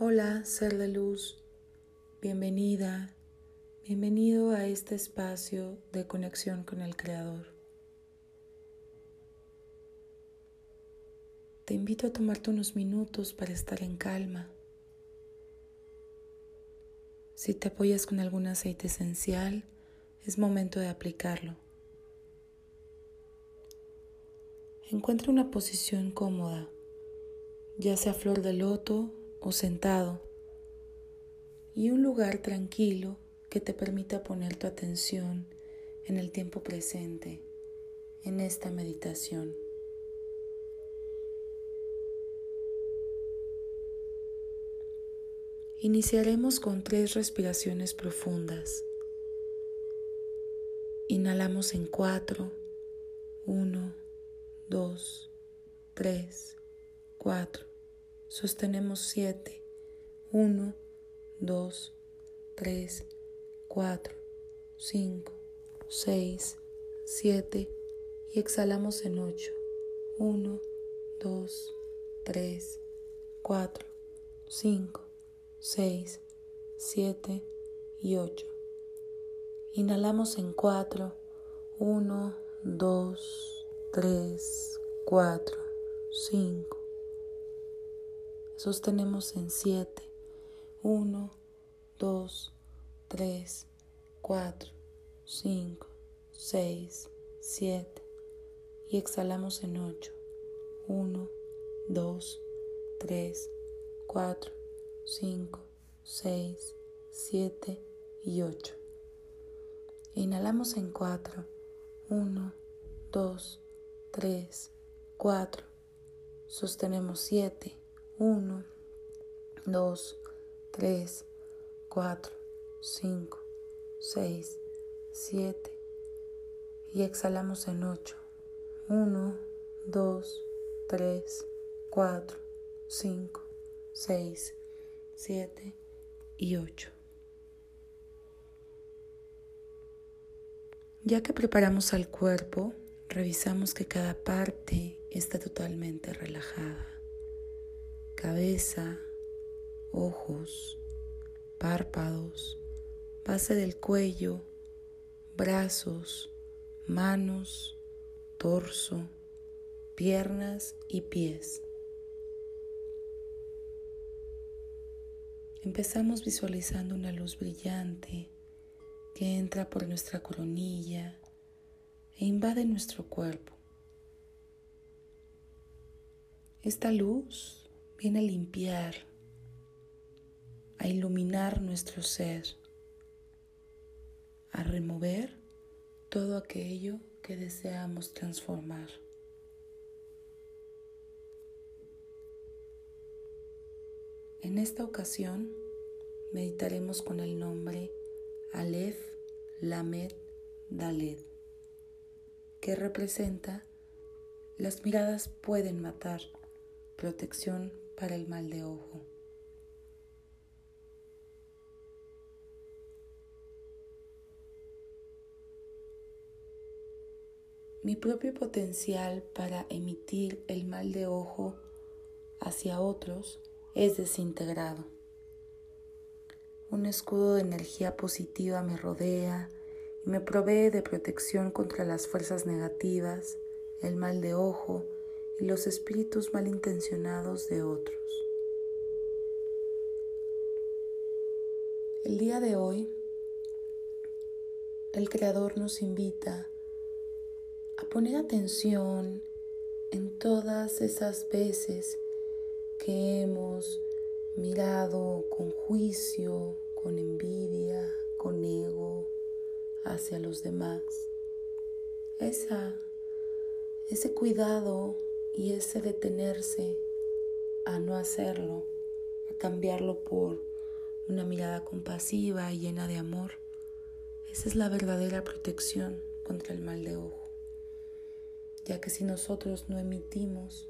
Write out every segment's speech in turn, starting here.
Hola, ser de luz. Bienvenida, bienvenido a este espacio de conexión con el Creador. Te invito a tomarte unos minutos para estar en calma. Si te apoyas con algún aceite esencial, es momento de aplicarlo. Encuentra una posición cómoda, ya sea flor de loto o sentado y un lugar tranquilo que te permita poner tu atención en el tiempo presente, en esta meditación. Iniciaremos con tres respiraciones profundas. Inhalamos en cuatro, uno, dos, tres, cuatro. Sostenemos 7. 1, 2, 3, 4, 5, 6, 7 y exhalamos en 8. 1, 2, 3, 4, 5, 6, 7 y 8. Inhalamos en 4. 1, 2, 3, 4, 5, sostenemos en 7. 1, 2, 3, 4, 5, 6, 7 y exhalamos en 8. 1, 2, 3, 4, 5, 6, 7 y 8. Inhalamos en 4. 1, 2, 3, 4. Sostenemos 7. 1, 2, 3, 4, 5, 6, 7 y exhalamos en 8. 1, 2, 3, 4, 5, 6, 7 y 8. Ya que preparamos al cuerpo, revisamos que cada parte está totalmente relajada cabeza, ojos, párpados, base del cuello, brazos, manos, torso, piernas y pies. Empezamos visualizando una luz brillante que entra por nuestra coronilla e invade nuestro cuerpo. Esta luz viene a limpiar, a iluminar nuestro ser, a remover todo aquello que deseamos transformar. En esta ocasión meditaremos con el nombre Aleph Lamed Daled, que representa las miradas pueden matar, protección para el mal de ojo. Mi propio potencial para emitir el mal de ojo hacia otros es desintegrado. Un escudo de energía positiva me rodea y me provee de protección contra las fuerzas negativas, el mal de ojo y los espíritus malintencionados de otros. El día de hoy, el Creador nos invita a poner atención en todas esas veces que hemos mirado con juicio, con envidia, con ego hacia los demás. Esa, ese cuidado y ese detenerse a no hacerlo, a cambiarlo por una mirada compasiva y llena de amor, esa es la verdadera protección contra el mal de ojo, ya que si nosotros no emitimos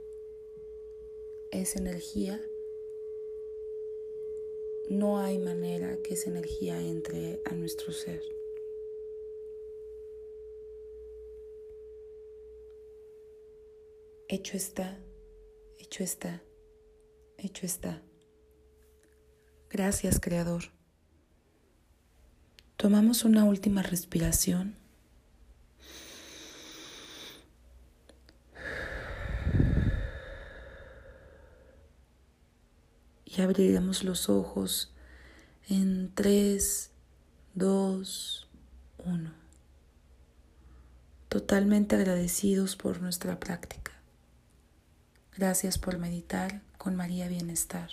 esa energía, no hay manera que esa energía entre a nuestro ser. Hecho está, hecho está, hecho está. Gracias, Creador. Tomamos una última respiración. Y abriremos los ojos en 3, 2, 1. Totalmente agradecidos por nuestra práctica. Gracias por meditar con María Bienestar.